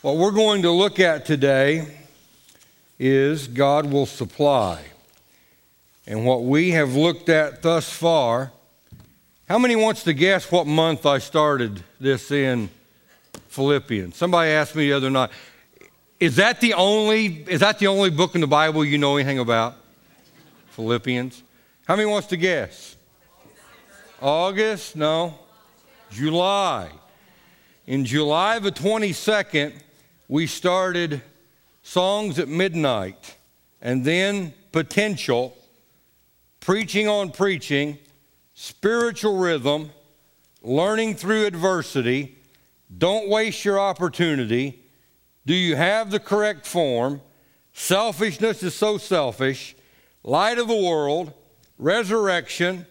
What we're going to look at today is God will supply. And what we have looked at thus far, how many wants to guess what month I started this in Philippians? Somebody asked me the other night, is that the only is that the only book in the Bible you know anything about? Philippians. How many wants to guess? August? No. July. In July the 22nd, we started Songs at Midnight and then Potential, Preaching on Preaching, Spiritual Rhythm, Learning Through Adversity, Don't Waste Your Opportunity, Do You Have the Correct Form, Selfishness is So Selfish, Light of the World, Resurrection,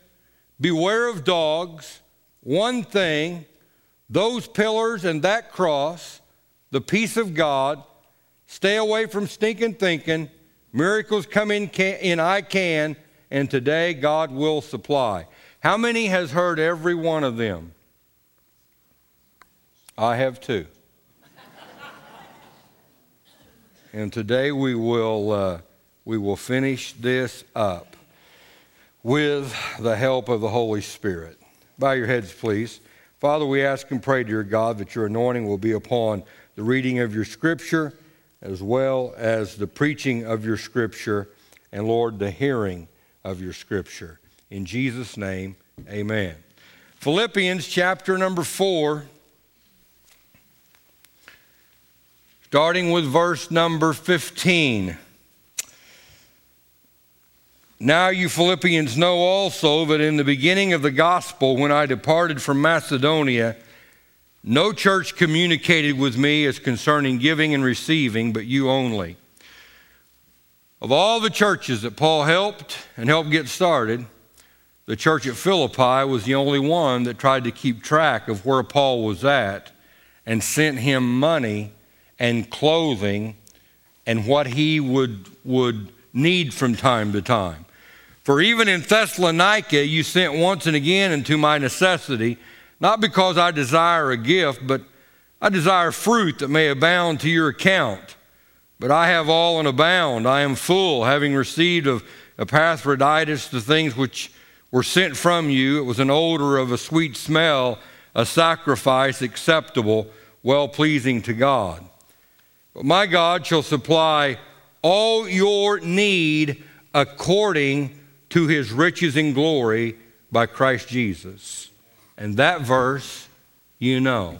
Beware of Dogs, One Thing, Those Pillars and That Cross, the peace of God, stay away from stinking thinking, miracles come in, can, in I can, and today God will supply. How many has heard every one of them? I have too. and today we will, uh, we will finish this up with the help of the Holy Spirit. Bow your heads, please. Father, we ask and pray, dear God, that your anointing will be upon the reading of your scripture, as well as the preaching of your scripture, and Lord, the hearing of your scripture. In Jesus' name, amen. Philippians chapter number four, starting with verse number 15. Now, you Philippians know also that in the beginning of the gospel, when I departed from Macedonia, no church communicated with me as concerning giving and receiving, but you only. Of all the churches that Paul helped and helped get started, the church at Philippi was the only one that tried to keep track of where Paul was at and sent him money and clothing and what he would, would need from time to time. For even in Thessalonica, you sent once and again into my necessity not because I desire a gift, but I desire fruit that may abound to your account. But I have all and abound. I am full, having received of Epaphroditus the things which were sent from you. It was an odor of a sweet smell, a sacrifice acceptable, well pleasing to God. But my God shall supply all your need according to his riches and glory by Christ Jesus. And that verse you know.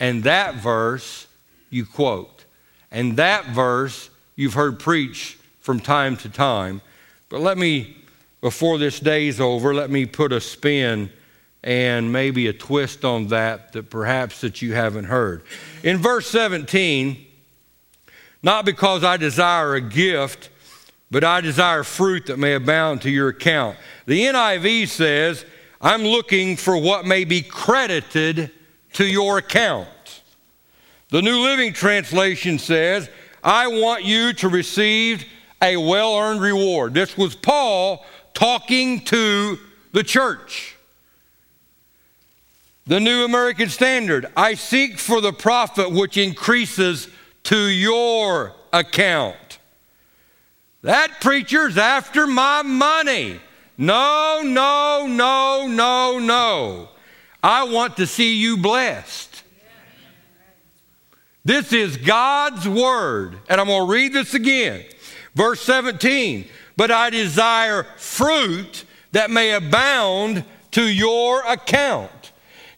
And that verse you quote. And that verse you've heard preach from time to time. But let me, before this day's over, let me put a spin and maybe a twist on that that perhaps that you haven't heard. In verse 17, not because I desire a gift, but I desire fruit that may abound to your account. The NIV says, I'm looking for what may be credited to your account. The New Living Translation says, I want you to receive a well earned reward. This was Paul talking to the church. The New American Standard, I seek for the profit which increases to your account. That preacher's after my money. No, no, no, no, no. I want to see you blessed. This is God's word. And I'm going to read this again. Verse 17. But I desire fruit that may abound to your account.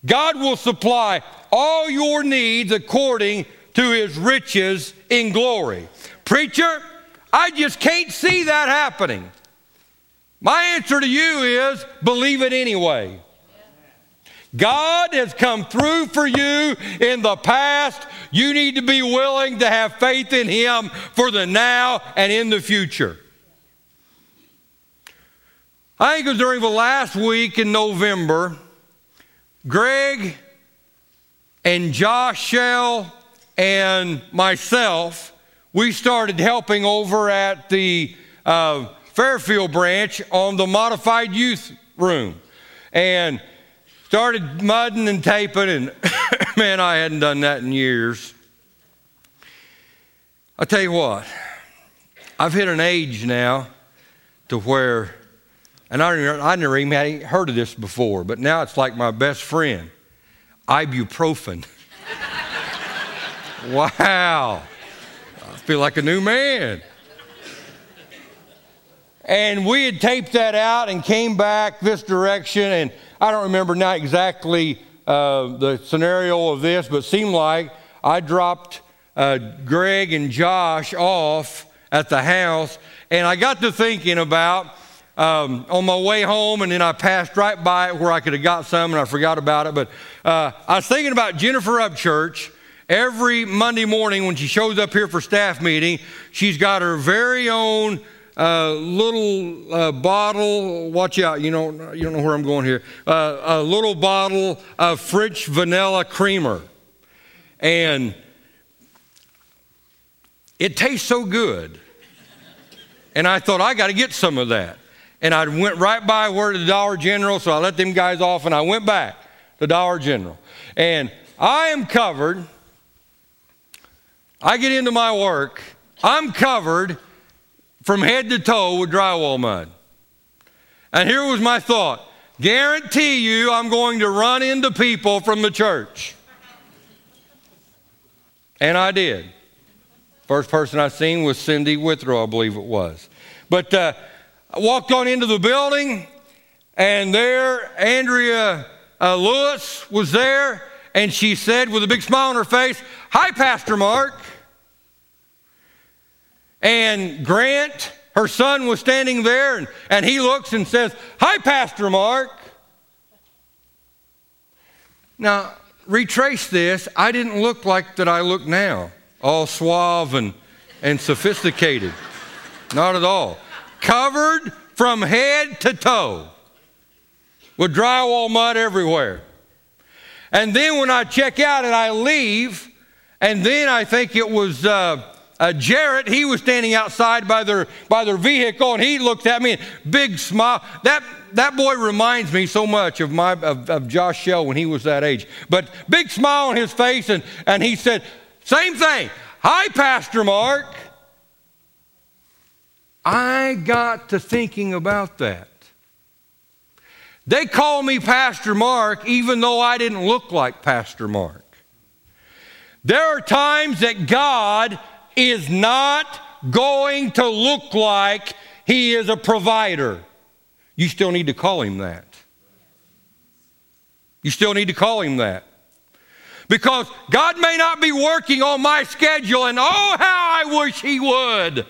God will supply all your needs according to his riches in glory. Preacher, I just can't see that happening. My answer to you is believe it anyway. God has come through for you in the past. You need to be willing to have faith in Him for the now and in the future. I think it was during the last week in November, Greg and Josh Shell and myself, we started helping over at the uh, Fairfield branch on the modified youth room and started mudding and taping. And man, I hadn't done that in years. I tell you what, I've hit an age now to where, and I, I never even heard of this before, but now it's like my best friend, ibuprofen. wow. I feel like a new man. And we had taped that out and came back this direction, and I don't remember now exactly uh, the scenario of this, but seemed like I dropped uh, Greg and Josh off at the house, and I got to thinking about um, on my way home, and then I passed right by it where I could have got some, and I forgot about it. But uh, I was thinking about Jennifer Upchurch. Every Monday morning when she shows up here for staff meeting, she's got her very own uh, little uh, bottle. Watch out, you don't you don't know where I'm going here. Uh, a little bottle of French vanilla creamer, and it tastes so good. And I thought, I got to get some of that. And I went right by where the Dollar General, so I let them guys off and I went back to Dollar General. And I am covered. I get into my work. I'm covered from head to toe with drywall mud. And here was my thought guarantee you I'm going to run into people from the church. And I did. First person I seen was Cindy Withrow, I believe it was. But uh, I walked on into the building, and there Andrea uh, Lewis was there, and she said with a big smile on her face, Hi, Pastor Mark. And Grant, her son, was standing there, and, and he looks and says, Hi, Pastor Mark. Now, retrace this. I didn't look like that I look now all suave and, and sophisticated. Not at all. Covered from head to toe with drywall mud everywhere. And then when I check out and I leave, and then I think it was uh, uh, Jarrett, he was standing outside by their, by their vehicle, and he looked at me, big smile. That, that boy reminds me so much of, my, of, of Josh Shell when he was that age. But big smile on his face, and, and he said, same thing. Hi, Pastor Mark. I got to thinking about that. They call me Pastor Mark even though I didn't look like Pastor Mark. There are times that God is not going to look like He is a provider. You still need to call Him that. You still need to call Him that. Because God may not be working on my schedule, and oh, how I wish He would.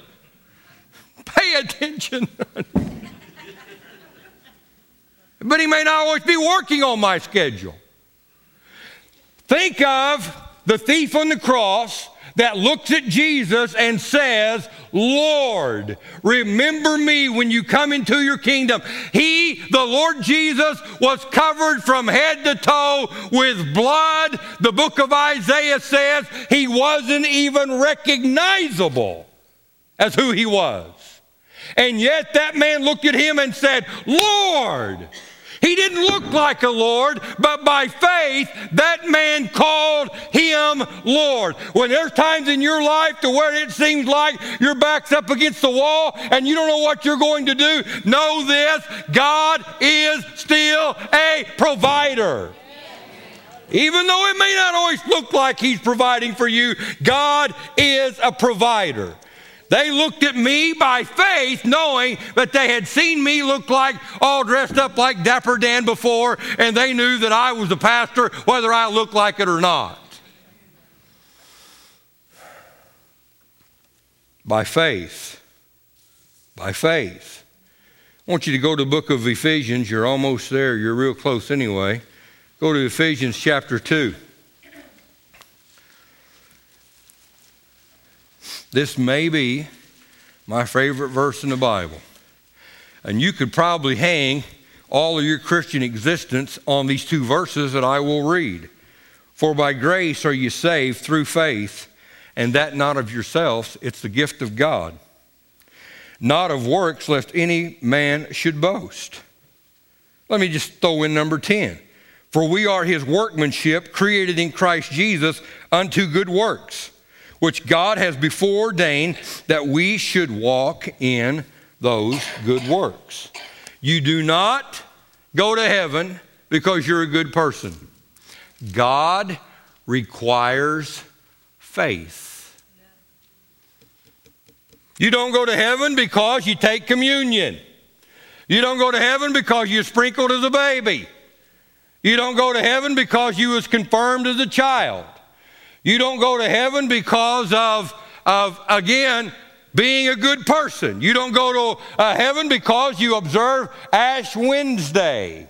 Pay attention. but He may not always be working on my schedule. Think of the thief on the cross that looks at Jesus and says, Lord, remember me when you come into your kingdom. He, the Lord Jesus, was covered from head to toe with blood. The book of Isaiah says he wasn't even recognizable as who he was. And yet that man looked at him and said, Lord, he didn't look like a Lord, but by faith, that man called him Lord. When there's times in your life to where it seems like your back's up against the wall and you don't know what you're going to do, know this God is still a provider. Even though it may not always look like He's providing for you, God is a provider. They looked at me by faith, knowing that they had seen me look like all dressed up like Dapper Dan before, and they knew that I was a pastor, whether I looked like it or not. By faith. By faith. I want you to go to the book of Ephesians. You're almost there. You're real close anyway. Go to Ephesians chapter 2. This may be my favorite verse in the Bible. And you could probably hang all of your Christian existence on these two verses that I will read. For by grace are you saved through faith, and that not of yourselves, it's the gift of God. Not of works, lest any man should boast. Let me just throw in number 10. For we are his workmanship, created in Christ Jesus unto good works which God has before ordained that we should walk in those good works. You do not go to heaven because you're a good person. God requires faith. You don't go to heaven because you take communion. You don't go to heaven because you're sprinkled as a baby. You don't go to heaven because you was confirmed as a child. You don't go to heaven because of, of again, being a good person. You don't go to uh, heaven because you observe Ash Wednesday.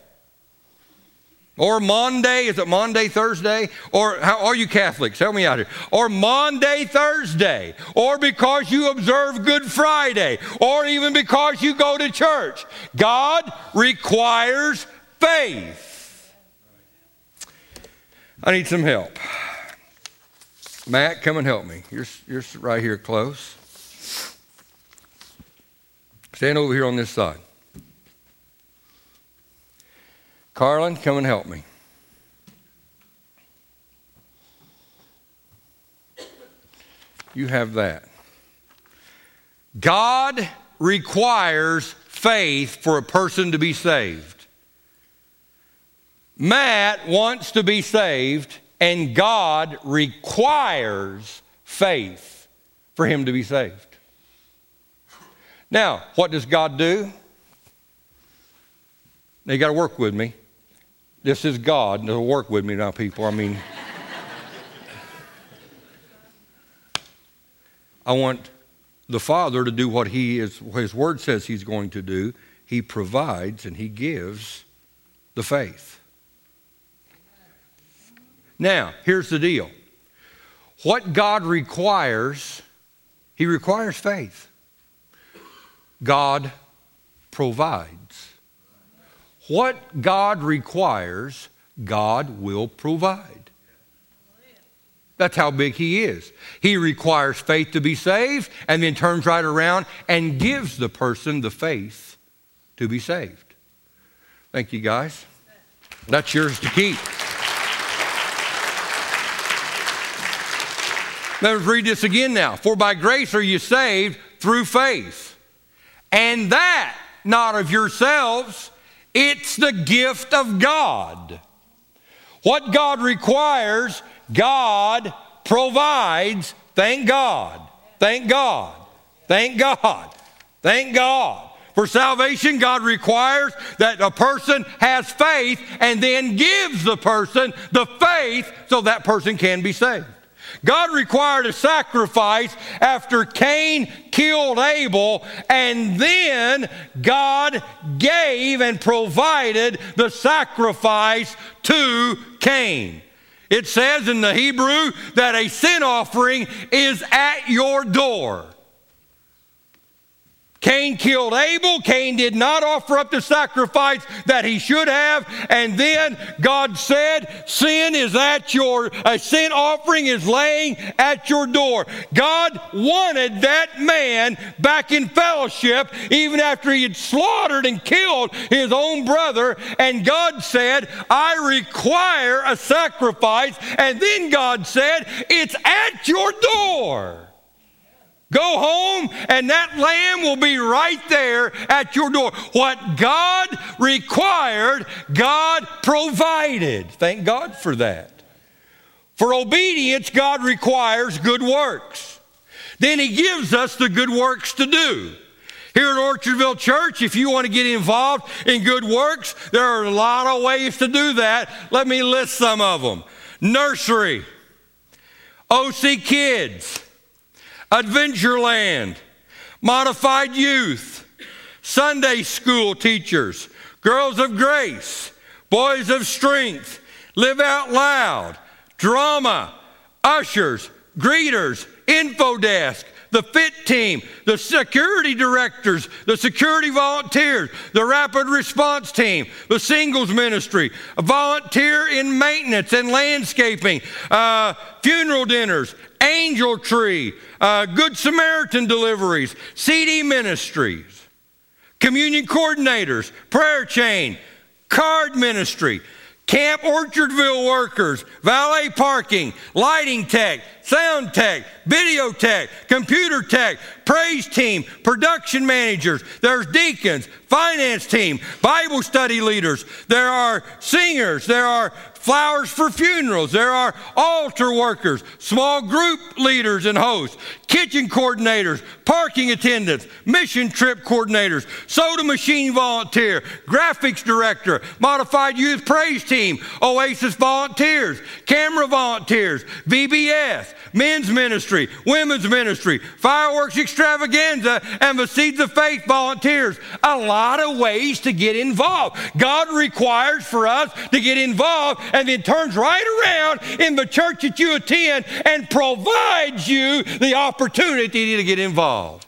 Or Monday, is it Monday, Thursday? Or how are you Catholics? Help me out here. Or Monday, Thursday. Or because you observe Good Friday. Or even because you go to church. God requires faith. I need some help. Matt, come and help me. You're, you're right here close. Stand over here on this side. Carlin, come and help me. You have that. God requires faith for a person to be saved. Matt wants to be saved, and God requires faith for him to be saved. Now, what does God do? Now, you got to work with me. This is God. Now, work with me now, people. I mean, I want the Father to do what He is, His Word says He's going to do. He provides and He gives the faith. Now, here's the deal what God requires, He requires faith. God provides. What God requires, God will provide. That's how big He is. He requires faith to be saved and then turns right around and gives the person the faith to be saved. Thank you, guys. That's yours to keep. Let's read this again now. For by grace are you saved through faith. And that not of yourselves, it's the gift of God. What God requires, God provides. Thank God. Thank God. Thank God. Thank God. For salvation, God requires that a person has faith and then gives the person the faith so that person can be saved. God required a sacrifice after Cain killed Abel, and then God gave and provided the sacrifice to Cain. It says in the Hebrew that a sin offering is at your door. Cain killed Abel. Cain did not offer up the sacrifice that he should have. And then God said, Sin is at your, a sin offering is laying at your door. God wanted that man back in fellowship even after he had slaughtered and killed his own brother. And God said, I require a sacrifice. And then God said, It's at your door. Go home, and that lamb will be right there at your door. What God required, God provided. Thank God for that. For obedience, God requires good works. Then He gives us the good works to do. Here at Orchardville Church, if you want to get involved in good works, there are a lot of ways to do that. Let me list some of them nursery, OC Kids Adventureland, Modified Youth, Sunday School Teachers, Girls of Grace, Boys of Strength, Live Out Loud, Drama, Ushers, Greeters, Info Desk, the FIT team, the security directors, the security volunteers, the rapid response team, the singles ministry, a volunteer in maintenance and landscaping, uh, funeral dinners, angel tree, uh, Good Samaritan deliveries, CD ministries, communion coordinators, prayer chain, card ministry, Camp Orchardville workers, valet parking, lighting tech, sound tech, video tech, computer tech, praise team, production managers. There's deacons, finance team, Bible study leaders. There are singers. There are flowers for funerals. There are altar workers, small group leaders and hosts, kitchen coordinators, parking attendants, mission trip coordinators, soda machine volunteer, graphics director, modified youth praise team, Oasis volunteers, camera volunteers, VBS, men's ministry, women's ministry, fireworks extravaganza, and the Seeds of Faith volunteers. A lot of ways to get involved. God requires for us to get involved and then turns right around in the church that you attend and provides you the opportunity to get involved.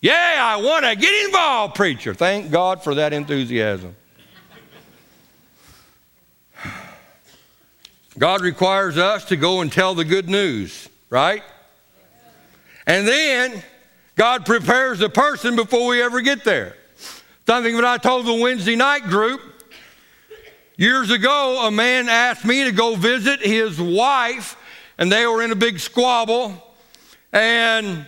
Yeah, I want to get involved, preacher. Thank God for that enthusiasm. God requires us to go and tell the good news, right? And then God prepares the person before we ever get there. Something that I told the Wednesday night group. Years ago, a man asked me to go visit his wife, and they were in a big squabble. And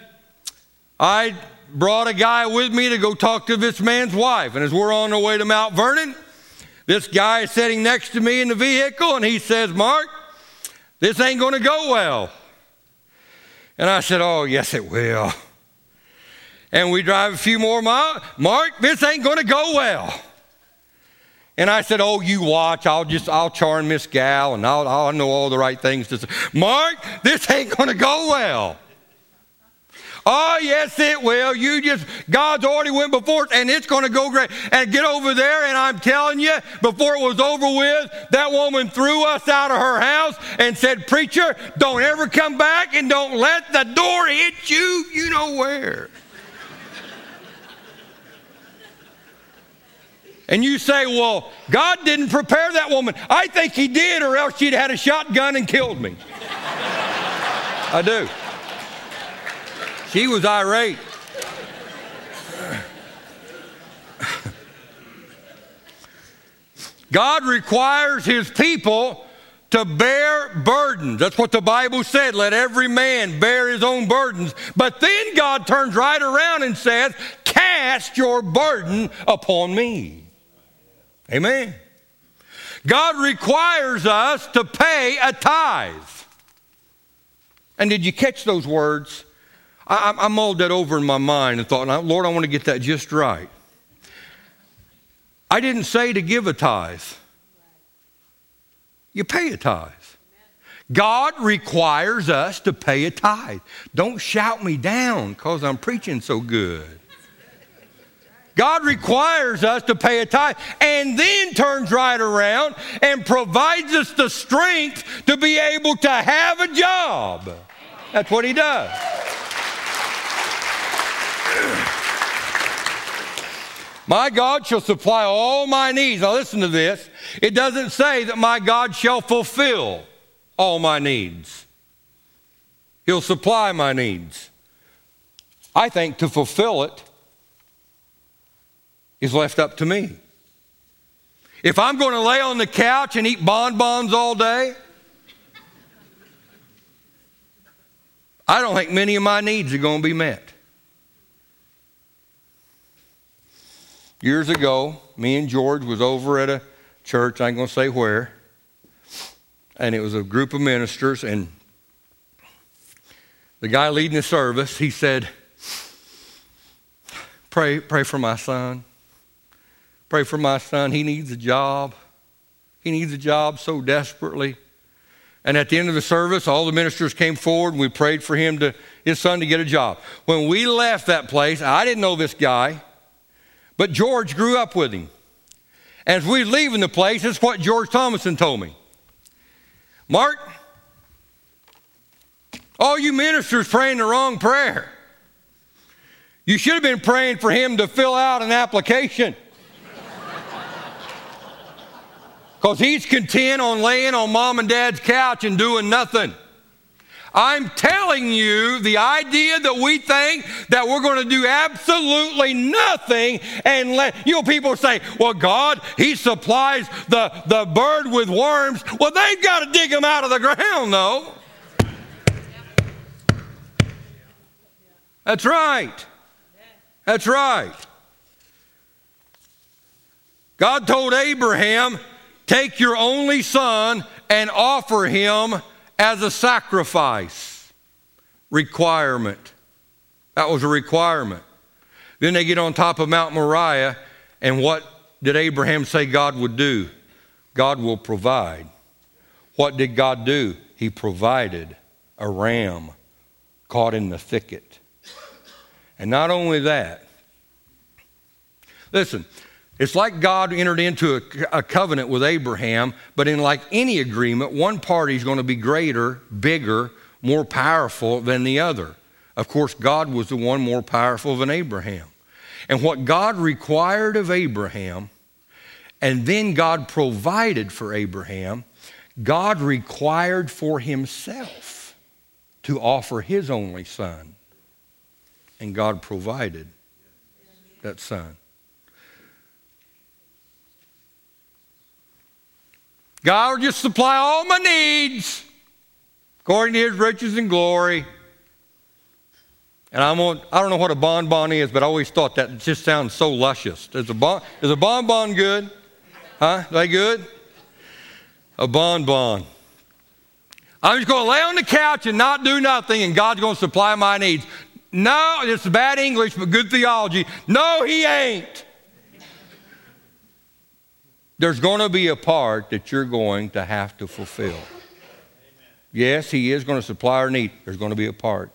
I brought a guy with me to go talk to this man's wife. And as we're on our way to Mount Vernon, this guy is sitting next to me in the vehicle and he says, Mark, this ain't going to go well. And I said, Oh, yes, it will. And we drive a few more miles. Mark, this ain't going to go well. And I said, Oh, you watch. I'll just, I'll charm this gal and I'll, I'll know all the right things to say. Mark, this ain't going to go well. Oh, yes, it will. You just, God's already went before and it's going to go great. And get over there, and I'm telling you, before it was over with, that woman threw us out of her house and said, Preacher, don't ever come back and don't let the door hit you, you know where. And you say, well, God didn't prepare that woman. I think He did, or else she'd had a shotgun and killed me. I do. She was irate. God requires his people to bear burdens. That's what the Bible said. Let every man bear his own burdens. But then God turns right around and says, Cast your burden upon me. Amen. God requires us to pay a tithe. And did you catch those words? I, I mulled that over in my mind and thought, Lord, I want to get that just right. I didn't say to give a tithe. You pay a tithe. God requires us to pay a tithe. Don't shout me down because I'm preaching so good. God requires us to pay a tithe and then turns right around and provides us the strength to be able to have a job. That's what He does. My God shall supply all my needs. Now, listen to this. It doesn't say that my God shall fulfill all my needs, He'll supply my needs. I think to fulfill it is left up to me. If I'm going to lay on the couch and eat bonbons all day, I don't think many of my needs are going to be met. Years ago, me and George was over at a church, I ain't going to say where, and it was a group of ministers, and the guy leading the service, he said, pray, pray for my son. Pray for my son. He needs a job. He needs a job so desperately. And at the end of the service, all the ministers came forward and we prayed for him to his son to get a job. When we left that place, I didn't know this guy. But George grew up with him. As we leaving the place, is what George Thomason told me. Mark, all you ministers praying the wrong prayer. You should have been praying for him to fill out an application. Because he's content on laying on mom and dad's couch and doing nothing. I'm telling you the idea that we think that we're going to do absolutely nothing and let, you know, people say, well, God, He supplies the, the bird with worms. Well, they've got to dig them out of the ground, though. That's right. That's right. God told Abraham, Take your only son and offer him as a sacrifice. Requirement. That was a requirement. Then they get on top of Mount Moriah, and what did Abraham say God would do? God will provide. What did God do? He provided a ram caught in the thicket. And not only that, listen, it's like God entered into a, a, covenant with Abraham, but in like any agreement, one party is going to be greater, bigger, more powerful than the other. Of course, God was the one more powerful than Abraham. And what God required of Abraham, and then God provided for Abraham, God required for himself to offer his only son. And God provided that son. God will just supply all my needs according to his riches and glory. And I'm on, I don't know what a bonbon is, but I always thought that just sounds so luscious. Is a, bon, is a bonbon good? Huh? Are they good? A bonbon. I'm just going to lay on the couch and not do nothing, and God's going to supply my needs. No, it's bad English, but good theology. No, He ain't there's going to be a part that you're going to have to fulfill. Yes, He is going to supply our need. There's going to be a part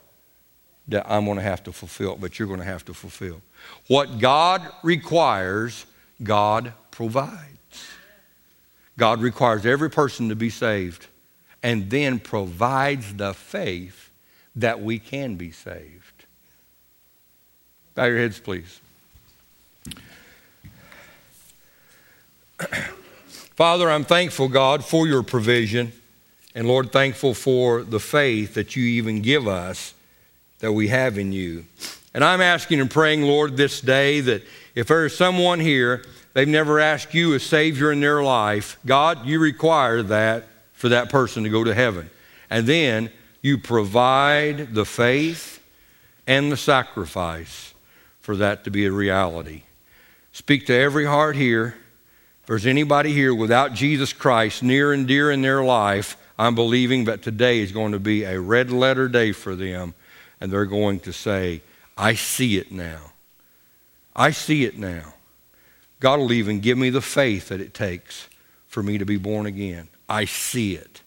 that I'm going to have to fulfill, but you're going to have to fulfill. What God requires, God provides. God requires every person to be saved and then provides the faith that we can be saved. Bow your heads, please. Father, I'm thankful, God, for your provision. And Lord, thankful for the faith that you even give us that we have in you. And I'm asking and praying, Lord, this day that if there is someone here, they've never asked you as Savior in their life, God, you require that for that person to go to heaven. And then you provide the faith and the sacrifice for that to be a reality. Speak to every heart here. If there's anybody here without Jesus Christ near and dear in their life, I'm believing that today is going to be a red letter day for them, and they're going to say, I see it now. I see it now. God will even give me the faith that it takes for me to be born again. I see it.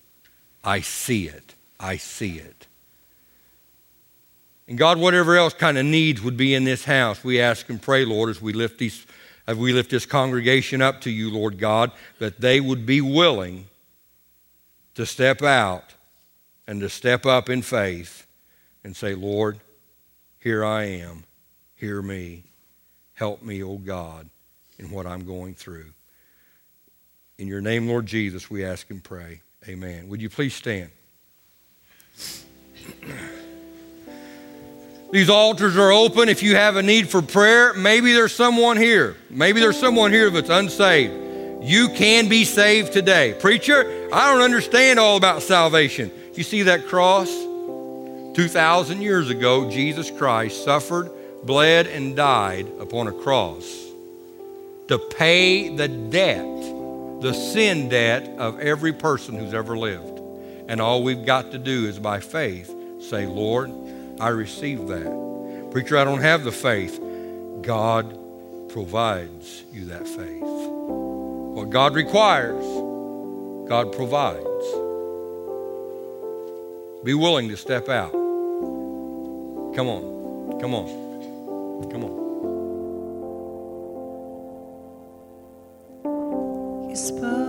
I see it. I see it. And God, whatever else kind of needs would be in this house, we ask and pray, Lord, as we lift these we lift this congregation up to you, Lord God, that they would be willing to step out and to step up in faith and say, Lord, here I am. Hear me. Help me, O God, in what I'm going through. In your name, Lord Jesus, we ask and pray. Amen. Would you please stand? These altars are open. If you have a need for prayer, maybe there's someone here. Maybe there's someone here that's unsaved. You can be saved today. Preacher, I don't understand all about salvation. You see that cross? 2,000 years ago, Jesus Christ suffered, bled, and died upon a cross to pay the debt, the sin debt of every person who's ever lived. And all we've got to do is by faith say, Lord, I receive that. Preacher, I don't have the faith. God provides you that faith. What God requires, God provides. Be willing to step out. Come on. Come on. Come on. You spoke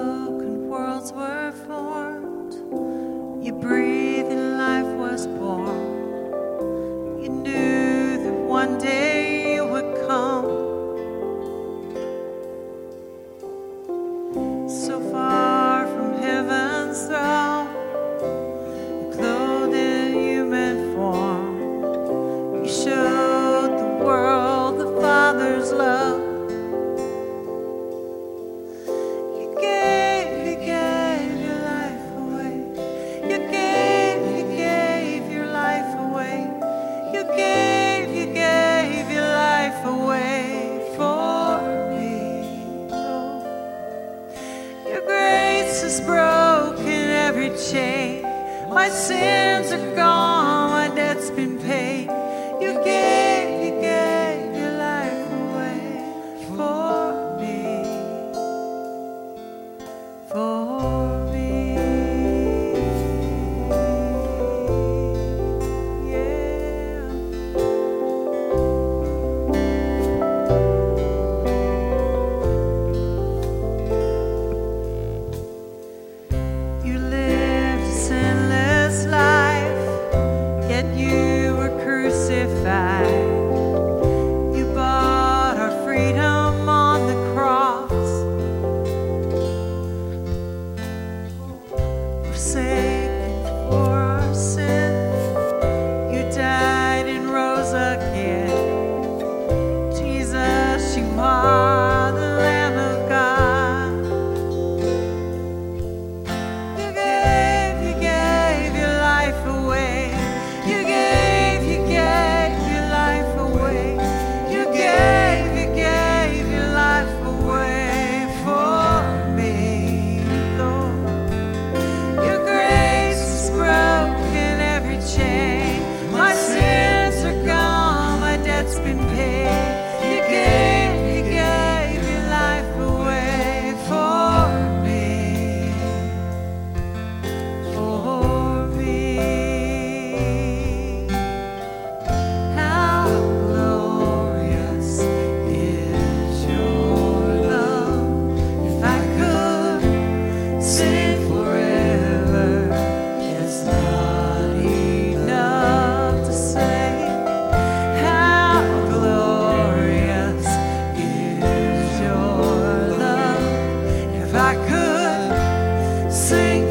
sing.